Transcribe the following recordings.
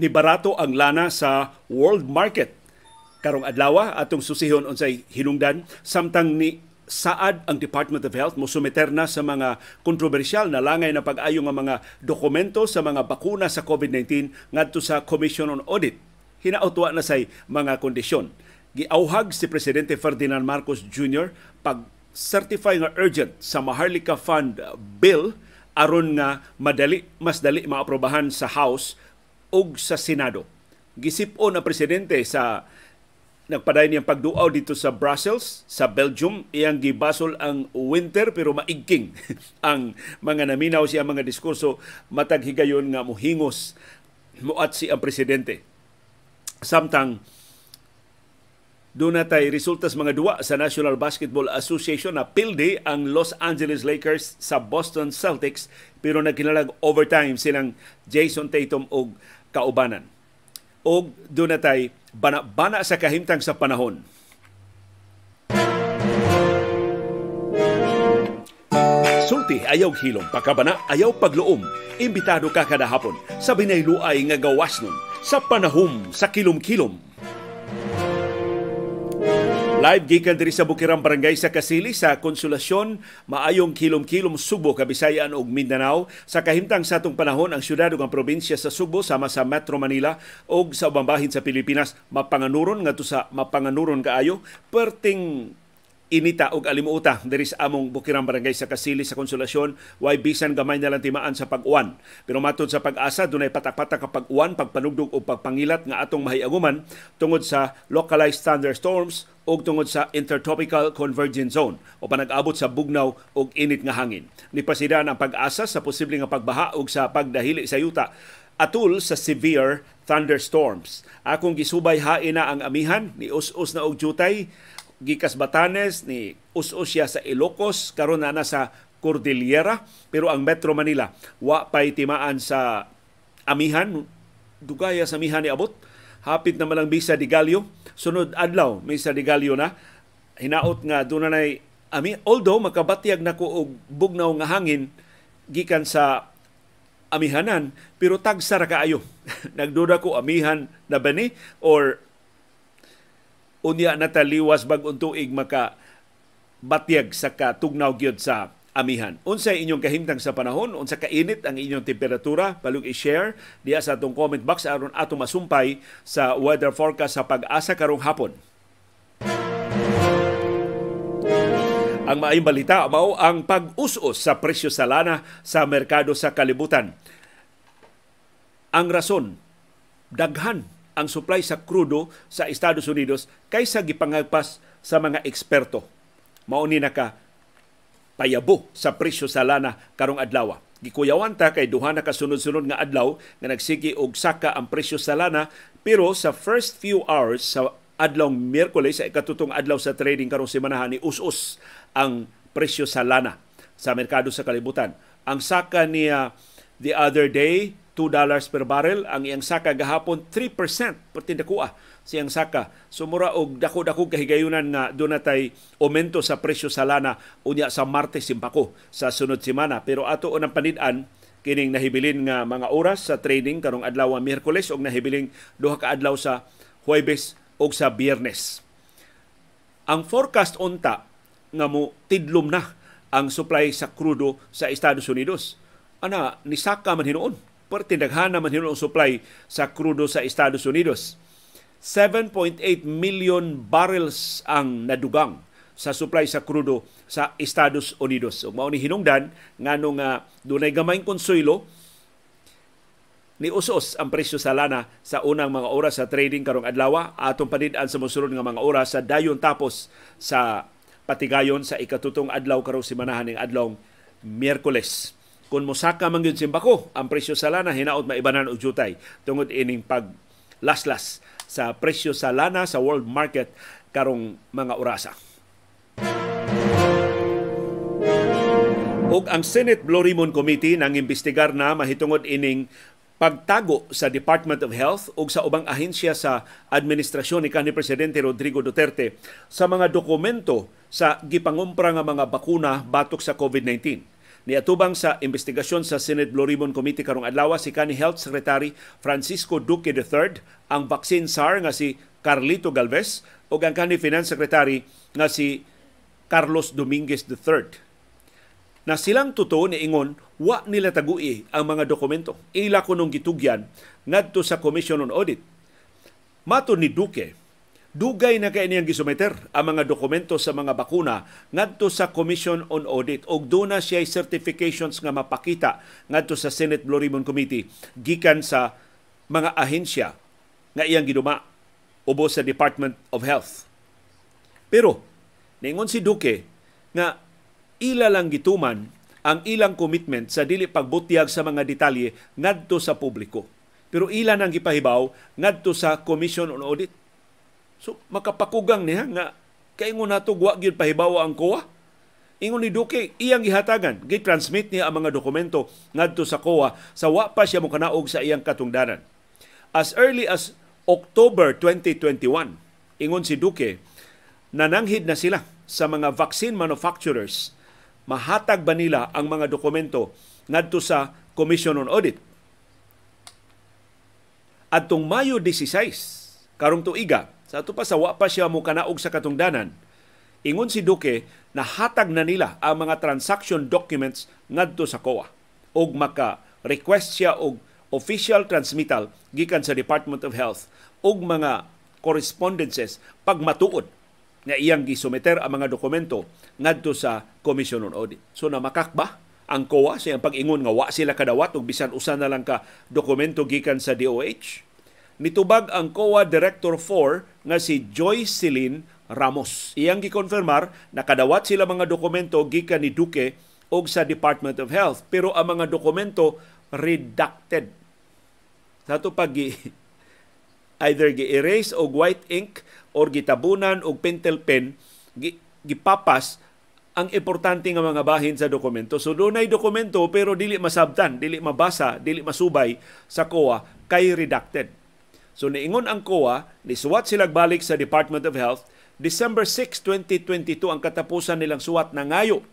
ni barato ang lana sa world market karong adlaw atong susihon unsay hinungdan samtang ni saad ang Department of Health mosumeter na sa mga kontrobersyal na langay na pag-ayo nga mga dokumento sa mga bakuna sa COVID-19 ngadto sa Commission on Audit. Hinautwa na say mga kondisyon. Giauhag si Presidente Ferdinand Marcos Jr. pag certify nga urgent sa Maharlika Fund bill aron nga madali mas dali maaprobahan sa House ug sa Senado. Gisip-on ang presidente sa nagpaday niyang pagduaw dito sa Brussels, sa Belgium. Iyang gibasol ang winter pero maigking ang mga naminaw siya mga diskurso matag higayon nga mohingos muat si ang presidente. Samtang doon na tay resulta sa mga duwa sa National Basketball Association na pilde ang Los Angeles Lakers sa Boston Celtics pero nagkinalag overtime silang Jason Tatum og kaubanan. Og doon na tay bana-bana sa kahimtang sa panahon. Sulti ayaw hilom, pakabana ayaw pagluom. Imbitado ka kada hapon sa binayluay nga gawas nun, sa panahom sa kilom-kilom Live gikan diri sa Bukirang Barangay sa Kasili sa Konsolasyon, maayong kilom-kilom Subo, Kabisayan ug Mindanao. Sa kahimtang sa atong panahon, ang syudad ug ang probinsya sa Subo sama sa Metro Manila ug sa ubang bahin sa Pilipinas. Mapanganuron ngadto sa mapanganuron kaayo. Perting inita og alimuota diri sa among Bukirang Barangay sa Kasili sa Konsolasyon. Way bisan gamay na lang timaan sa pag-uwan. Pero matod sa pag-asa dunay patak-patak ka pag-uwan pagpanugdog o pagpangilat nga atong mahiaguman tungod sa localized thunderstorms o tungod sa intertropical convergence zone o panag-abot sa bugnaw og init nga hangin ni pasidan ang pag-asa sa posible nga pagbaha og sa pagdahili sa yuta atul sa severe thunderstorms. Akong gisubay hain na ang amihan ni us-us na og jutay gikas Batanes ni us-us siya sa Ilocos karon na sa Cordillera pero ang Metro Manila wa pay timaan sa amihan dugaya sa amihan ni abot hapit na malang bisa di Galyo sunod adlaw may sa di Galyo na. Hinaot nga na ami. Although makabatyag nako og bugnaw nga hangin gikan sa amihanan pero tagsa ra kaayo. Nagduda ko amihan na bani or unya nataliwas bag-ong tuig maka batyag sa katugnaw gyud sa amihan. Unsay inyong kahimtang sa panahon, unsa kainit ang inyong temperatura, palug i-share diya sa atong comment box aron ato masumpay sa weather forecast sa pag-asa karong hapon. Ang maayong balita mao ang pag-us-us sa presyo sa lana sa merkado sa kalibutan. Ang rason, daghan ang supply sa krudo sa Estados Unidos kaysa gipangagpas sa mga eksperto. Mao ni naka payabo sa presyo sa lana karong adlaw. Gikuyawan ta kay duha na kasunod-sunod nga adlaw nga nagsigi og saka ang presyo sa lana pero sa first few hours sa adlaw Miyerkules sa ikatutong adlaw sa trading karong semana ni us-us ang presyo sa lana sa merkado sa kalibutan. Ang saka niya the other day $2 per barrel ang iyang saka gahapon 3% perti dakuha siyang saka sumura og dako-dako kahigayunan nga dunatay aumento sa presyo sa lana unya sa Martes simpako sa sunod semana pero ato unang panid-an kining nahibilin nga mga oras sa trading karong adlaw Miyerkules ug nahibiling duha ka adlaw sa Huwebes ug sa Biyernes. Ang forecast unta nga mo tidlom na ang supply sa krudo sa Estados Unidos. Ana, nisaka man hinuon Parte daghan naman hinuon supply sa krudo sa Estados Unidos. 7.8 million barrels ang nadugang sa supply sa krudo sa Estados Unidos. Ug mao ni hinungdan nganong uh, dunay gamayng konsuelo ni usos ang presyo sa lana sa unang mga oras sa trading karong adlaw atong panid-an sa mosunod nga mga oras sa dayon tapos sa patigayon sa ikatutong adlaw karong simanahan ning adlaw Miyerkules kung mosaka man gyud simbako ang presyo sa lana hinaot maibanan og jutay tungod ining pag laslas sa presyo sa lana sa world market karong mga orasa. Og ang Senate Blue Ribbon Committee nang imbestigar na mahitungod ining pagtago sa Department of Health ug sa ubang ahensya sa administrasyon ni kanhi presidente Rodrigo Duterte sa mga dokumento sa gipangumpra nga mga bakuna batok sa COVID-19 Niatubang sa investigasyon sa Senate Blue Ribbon Committee karong adlaw si kanhi Health Secretary Francisco Duque III, ang vaccine SAR nga si Carlito Galvez ug ang kanhi Finance Secretary nga si Carlos Dominguez III. Na silang tuto ni ingon wa nila tagui ang mga dokumento. Ila kunong gitugyan ngadto sa Commission on Audit. Mato ni Duque, Dugay na kay niyang gisumeter ang mga dokumento sa mga bakuna ngadto sa Commission on Audit og duna siya certifications nga mapakita ngadto sa Senate Blue Ribbon Committee gikan sa mga ahensya nga iyang giduma ubos sa Department of Health. Pero ningon si Duque nga ila lang gituman ang ilang commitment sa dili pagbutyag sa mga detalye ngadto sa publiko. Pero ila nang gipahibaw ngadto sa Commission on Audit So makapakugang niya nga kaingon nato wa gyud pahibaw ang COA. Ingon ni Duque, iyang gihatagan, gi-transmit niya ang mga dokumento ngadto sa COA sa wa pa siya mokanaog sa iyang katungdanan. As early as October 2021, ingon si Duque, nananghid na sila sa mga vaccine manufacturers mahatag ba nila ang mga dokumento ngadto sa Commission on Audit. Adtong Mayo 16, karong tuiga, sa ato pa sa wa pa siya mo kanaog sa katungdanan, ingon si Duque na hatag na nila ang mga transaction documents ngadto sa COA. Og maka-request siya og official transmittal gikan sa Department of Health. Og mga correspondences pagmatuod nga iyang gisumeter ang mga dokumento ngadto sa Commission on Audit. So na makakba ang COA sa iyang pag-ingon nga wa sila kadawat og bisan usa na lang ka dokumento gikan sa DOH nitubag ang COA Director 4 nga si Joy Celine Ramos. Iyang gikonfirmar na kadawat sila mga dokumento gikan ni Duque og sa Department of Health pero ang mga dokumento redacted. Sa to pag either gi-erase og white ink or gitabunan og pentel pen gipapas ang importante nga mga bahin sa dokumento. So dunay dokumento pero dili masabtan, dili mabasa, dili masubay sa COA kay redacted. So niingon ang COA, nisuwat sila balik sa Department of Health, December 6, 2022 ang katapusan nilang suwat na ngayo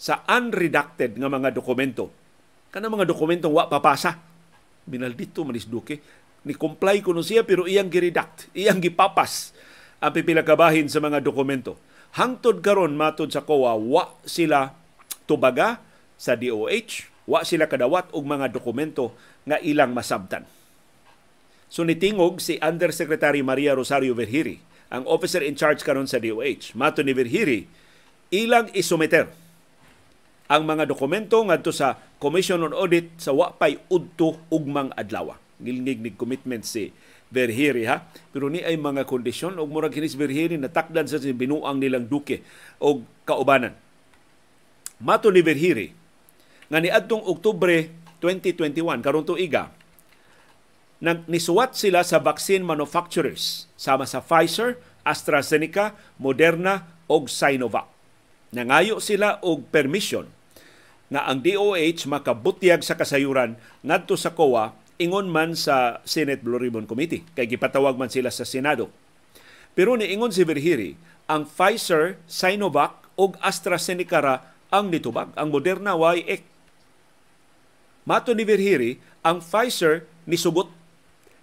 sa unredacted nga mga dokumento. Kana mga dokumentong wa papasa. Binaldito manis duke. Ni comply kuno siya pero iyang giredact, iyang gipapas ang pipila kabahin sa mga dokumento. Hangtod karon matod sa COA, wa sila tubaga sa DOH, wa sila kadawat og mga dokumento nga ilang masabtan. So nitingog si Undersecretary Maria Rosario Verhiri, ang officer in charge karon sa DOH. Mato ni Verhiri, ilang isumeter ang mga dokumento ngadto sa Commission on Audit sa wapay udto ugmang adlaw. Gilngig ni commitment si Verhiri ha. Pero ni ay mga kondisyon og murag kinis Verhiri natakdan sa binuang nilang duke og kaubanan. Mato ni Verhiri nga ni adtong Oktubre 2021 karon tuiga nisuwat sila sa vaccine manufacturers sama sa Pfizer, AstraZeneca, Moderna o Sinovac. Nangayo sila og permission nga ang DOH makabutyag sa kasayuran ngadto sa COA ingon man sa Senate Blue Ribbon Committee kay gipatawag man sila sa Senado. Pero niingon si Verhiri, ang Pfizer, Sinovac ug AstraZeneca ra ang nitubag, ang Moderna way ek. Mato ni Verhiri, ang Pfizer nisugot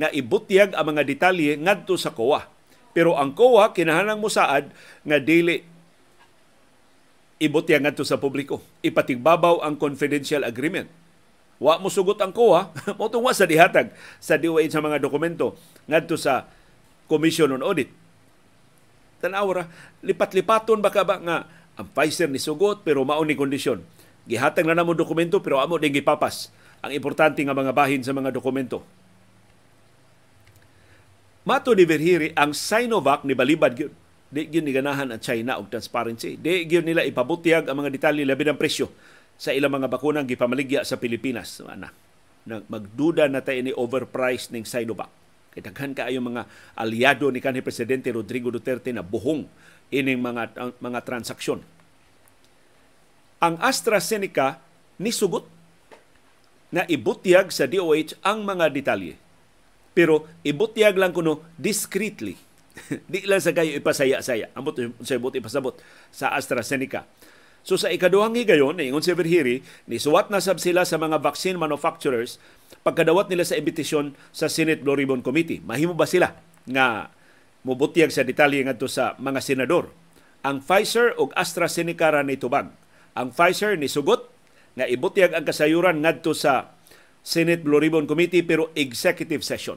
nga ibutyag ang mga detalye ngadto sa COA. Pero ang COA kinahanglan mo saad nga dili ibutyag ngadto sa publiko. Ipatigbabaw ang confidential agreement. Wa mo sugot ang COA, mo wa sa dihatag sa DOH sa mga dokumento ngadto sa Commission on Audit. Tanawra, lipat-lipaton baka ba nga ang Pfizer ni sugot pero mao ni kondisyon. Gihatag na namo dokumento pero amo din gipapas ang importante nga mga bahin sa mga dokumento Mato ni Verhiri, ang Sinovac ni balibad gyud. Di gyud ni ganahan ang China og transparency. Di gyud nila ipabutyag ang mga detalye labi ng presyo sa ilang mga bakunang gipamaligya sa Pilipinas. Ana, magduda na tayo ni overpriced ning Sinovac. Kay daghan kaayo mga aliado ni kanhi presidente Rodrigo Duterte na buhong ining mga mga transaksyon. Ang AstraZeneca ni sugot na ibutyag sa DOH ang mga detalye pero ibutyag lang kuno discreetly. Di lang sa kayo ipasaya-saya. Ambot sa ibot ipasabot sa AstraZeneca. So sa ikaduhang higayon, ingon si Verhiri, nisuwat na sab sila sa mga vaccine manufacturers pagkadawat nila sa imbitasyon sa Senate Blue Ribbon Committee. Mahimo ba sila nga mubutyag sa detalye ngadto sa mga senador? Ang Pfizer ug AstraZeneca ra ni tubag. Ang Pfizer ni sugot nga ibutyag ang kasayuran ngadto sa Senate Blue Ribbon Committee pero executive session.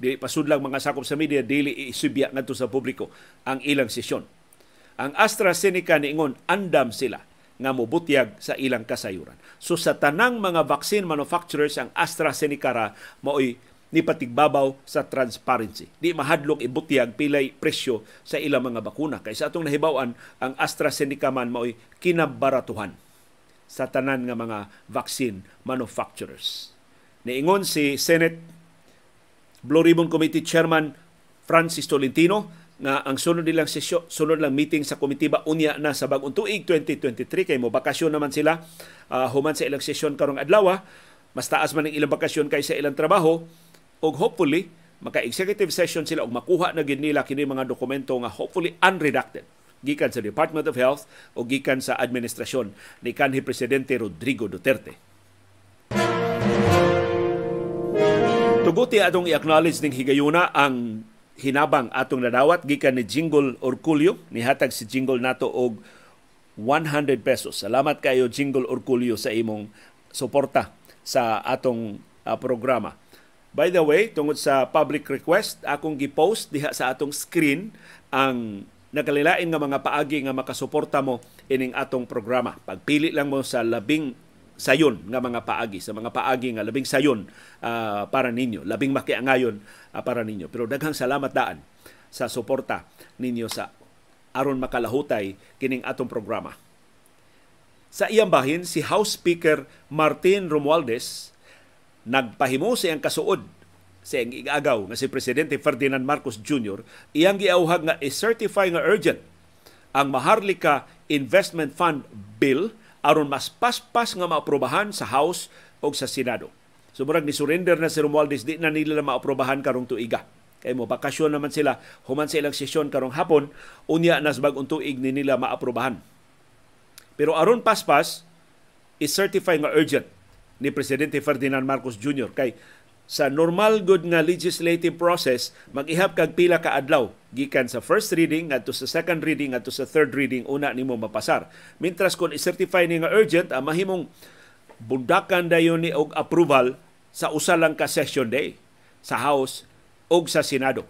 Dili pasudlang mga sakop sa media dili isubya ngadto sa publiko ang ilang sesyon. Ang AstraZeneca niingon andam sila nga mobutyag sa ilang kasayuran. So sa tanang mga vaccine manufacturers ang AstraZeneca ra mao'y ni patigbabaw sa transparency. Di mahadlok ibutyag pilay presyo sa ilang mga bakuna. Kay sa atong nahibawan, ang AstraZeneca man mao'y kinabaratuhan sa tanan nga mga vaccine manufacturers. Niingon si Senate Blue Ribbon Committee Chairman Francis Tolentino nga ang sunod nilang sesyon, sunod lang meeting sa komitiba unya na sa bagong tuig 2023 kay mo bakasyon naman sila. Uh, human sa ilang sesyon karong adlaw mas taas man ang ilang bakasyon kay sa ilang trabaho. Ug hopefully maka-executive session sila ug makuha na gid nila kini mga dokumento nga hopefully unredacted. Gikan sa Department of Health o gikan sa administrasyon ni kanhi presidente Rodrigo Duterte. Tuguti atong i-acknowledge ning higayuna ang hinabang atong nadawat gikan ni Jingle Orculio nihatag si Jingle nato og 100 pesos. Salamat kayo Jingle Orculio sa imong suporta sa atong uh, programa. By the way, tungod sa public request, akong gi-post diha sa atong screen ang nagkalilain nga mga paagi nga makasuporta mo ining atong programa. Pagpili lang mo sa labing sayon nga mga paagi, sa mga paagi nga labing sayon uh, para ninyo, labing makiangayon uh, para ninyo. Pero daghang salamat daan sa suporta ninyo sa aron makalahutay kining atong programa. Sa iyang bahin, si House Speaker Martin Romualdez nagpahimo siyang kasuod sa iyang igagaw nga si Presidente Ferdinand Marcos Jr. iyang giauhag nga i-certify nga urgent ang Maharlika Investment Fund Bill aron mas paspas nga maaprobahan sa House o sa Senado. So murag ni surrender na si Romualdez di na nila maaprobahan karong tuiga. Kay mo bakasyon naman sila human sa ilang sesyon karong hapon unya nas bag tuig ni nila maaprobahan. Pero aron paspas i-certify nga urgent ni Presidente Ferdinand Marcos Jr. kay sa normal good nga legislative process mag-ihap kag pila ka adlaw. Gikan sa first reading ngadto sa second reading ngadto sa third reading una nimo mapasar. Mintras kon i-certify ni nga urgent ang mahimong bundakan dayon ni og approval sa usa lang ka session day sa House ug sa Senado.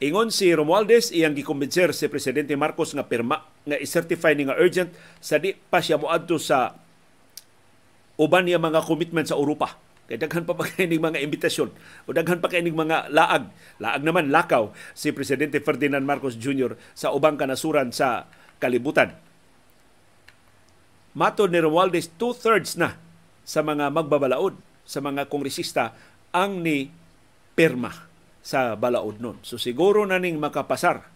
Ingon si Romualdez iyang gikumbinser si presidente Marcos nga pirma nga i-certify ni nga urgent sa di pa siya moadto sa uban niya mga commitment sa Europa Kay daghan pa pa kaining mga imbitasyon o daghan pa kaining mga laag. Laag naman lakaw si Presidente Ferdinand Marcos Jr. sa ubang kanasuran sa kalibutan. Mato ni Romualdez, two-thirds na sa mga magbabalaod, sa mga kongresista, ang ni perma sa balaod nun. So siguro na ning makapasar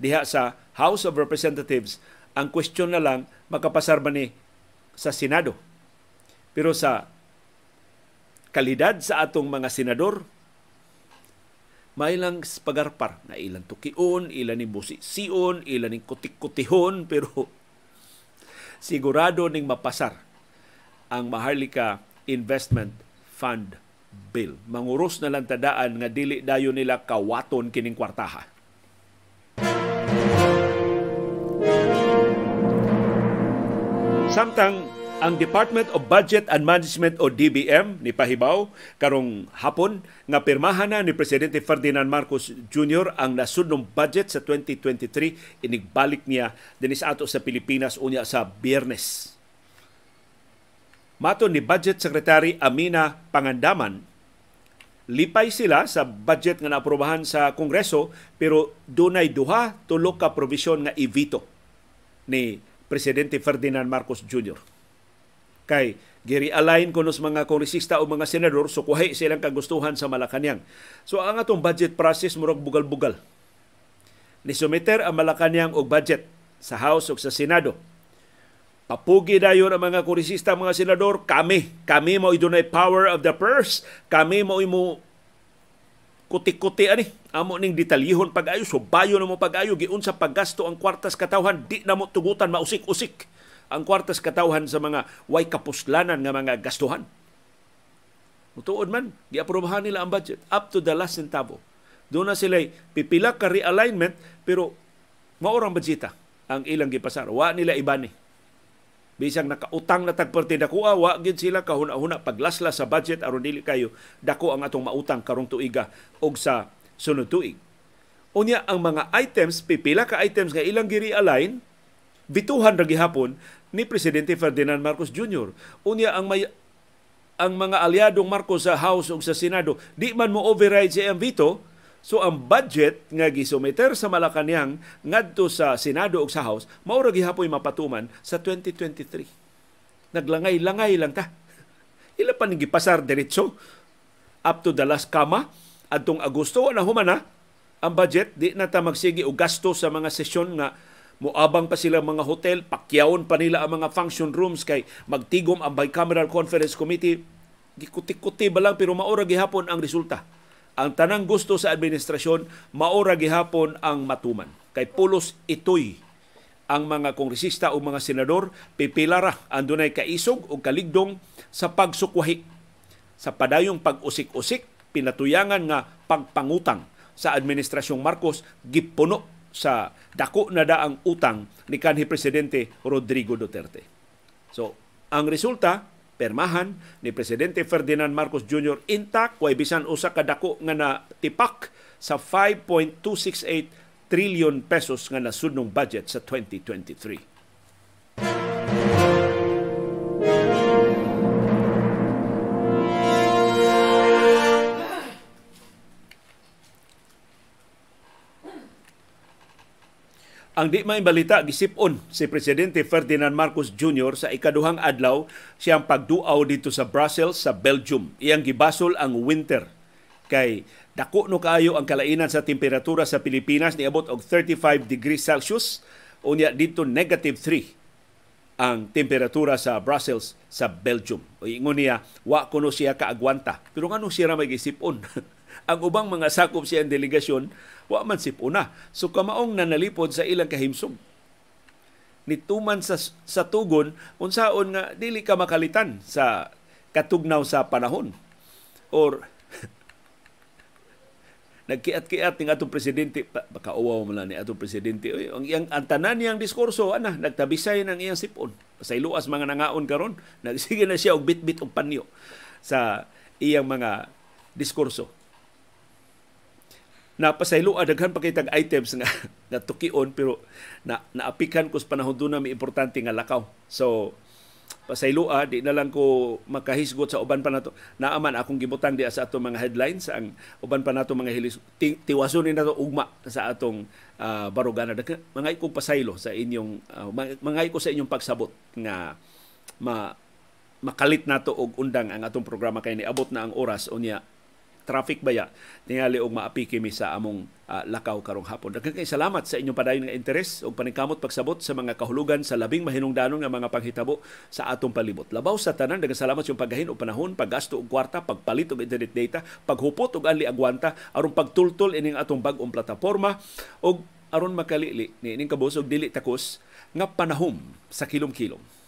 diha sa House of Representatives. Ang question na lang, makapasar ba ni sa Senado? Pero sa kalidad sa atong mga senador, may lang pagarpar na ilan tukion, ilan ni busi sion, ilan ni kutik-kutihon, pero sigurado ning mapasar ang Maharlika Investment Fund Bill. Manguros na lang tadaan nga dili dayo nila kawaton kining kwartaha. Samtang ang Department of Budget and Management o DBM ni Pahibaw karong hapon nga pirmahan na ni Presidente Ferdinand Marcos Jr. ang nasudnong budget sa 2023 inigbalik niya dinis ato sa Pilipinas unya sa Biyernes. Mato ni Budget Secretary Amina Pangandaman, lipay sila sa budget nga naaprobahan sa Kongreso pero dunay duha tulo ka provision nga i-veto ni Presidente Ferdinand Marcos Jr kay giri-align kuno sa mga kongresista o mga senador so kuhay silang kagustuhan sa Malacañang. So ang atong budget process murag bugal-bugal. Ni sumiter ang Malacañang og budget sa House o sa Senado. Papugi dayon ang mga kongresista, mga senador, kami, kami mo idunay power of the purse, kami mo imo kuti-kuti ani amo ning detalyihon pag-ayo so bayo na mo pag-ayo giun sa paggasto ang kwartas katawhan di na mo tugutan mausik-usik ang kwartas katawhan sa mga way kapuslanan nga mga gastuhan. Mutuod man, giaprobahan nila ang budget up to the last centavo. Doon na sila pipila ka realignment pero maorang budgeta ang ilang gipasar. Wa nila ibani. Bisang nakautang na tagpartida kuha, wa gid sila kahuna-huna paglasla sa budget aron dili kayo dako ang atong mautang karong tuiga og sa sunod tuig. Unya ang mga items, pipila ka items nga ilang giri-align, bituhan ra gihapon ni Presidente Ferdinand Marcos Jr. Unya ang may ang mga aliadong Marcos sa House ug sa Senado, di man mo override sa veto, so ang budget nga gisumiter sa Malacañang ngadto sa Senado ug sa House, mao ra gihapoy mapatuman sa 2023. Naglangay-langay lang ta. Ila pa gipasar diretso up to the last kama adtong Agosto na humana ang budget di na ta magsige og gasto sa mga sesyon nga Muabang pa sila mga hotel, pakyawon pa nila ang mga function rooms kay magtigom ang bicameral conference committee. Gikuti-kuti ba lang pero maura gihapon ang resulta. Ang tanang gusto sa administrasyon, maura gihapon ang matuman. Kay pulos itoy ang mga kongresista o mga senador pipilara ang dunay kaisog o kaligdong sa pagsukwahi sa padayong pag-usik-usik pinatuyangan nga pagpangutang sa administrasyong Marcos gipuno sa dako na daang utang ni kanhi presidente Rodrigo Duterte. So, ang resulta permahan ni presidente Ferdinand Marcos Jr. intact way bisan usa ka dako nga natipak sa 5.268 trillion pesos nga nasudnong budget sa 2023. Ang di may balita gisipon si presidente Ferdinand Marcos Jr. sa ikaduhang adlaw siyang pagduaw dito sa Brussels sa Belgium. Iyang gibasol ang winter kay dako no kaayo ang kalainan sa temperatura sa Pilipinas niabot og 35 degrees Celsius unya dito negative 3 ang temperatura sa Brussels sa Belgium. O ingon niya, wa kuno siya kaagwanta. Pero ngano siya may gisipon? ang ubang mga sakop siya ang delegasyon wa man sipuna. So kamaong nanalipod sa ilang kahimsog. Nituman sa, sa tugon, unsaon nga dili ka makalitan sa katugnaw sa panahon. Or nagkiat-kiat ng atong presidente baka uwaw mo lang ni atong presidente Oy, ang iyang ang tanan niyang diskurso ana nagtabisay ng iyang sipon sa iluas mga nangaon karon nagsige na siya og bit-bit og panyo sa iyang mga diskurso na pasaylo daghan pa kitag items nga natukion pero na naapikan ko sa panahon doon na may importante nga lakaw. So pasaylo di na lang ko makahisgot sa uban pa nato. Naaman akong gibutang di sa atong mga headlines ang uban pa nato mga hilis ti, tiwason ni nato ugma sa atong uh, barugana. Mga ikong pasaylo sa inyong uh, mga ko sa inyong pagsabot nga ma makalit nato og undang ang atong programa kay niabot na ang oras unya traffic baya tingali og maapi kami sa among uh, lakaw karong hapon. Daghang kay salamat sa inyong padayon nga interes ug paningkamot pagsabot sa mga kahulugan sa labing mahinungdanon nga mga panghitabo sa atong palibot. Labaw sa tanan daghang salamat sa paggahin og panahon, paggasto og kwarta, pagpalit og internet data, paghupot og anli agwanta aron pagtultol ining atong bag-ong plataporma og aron makalili ni ining kabusog dili takos nga panahom sa kilom-kilom.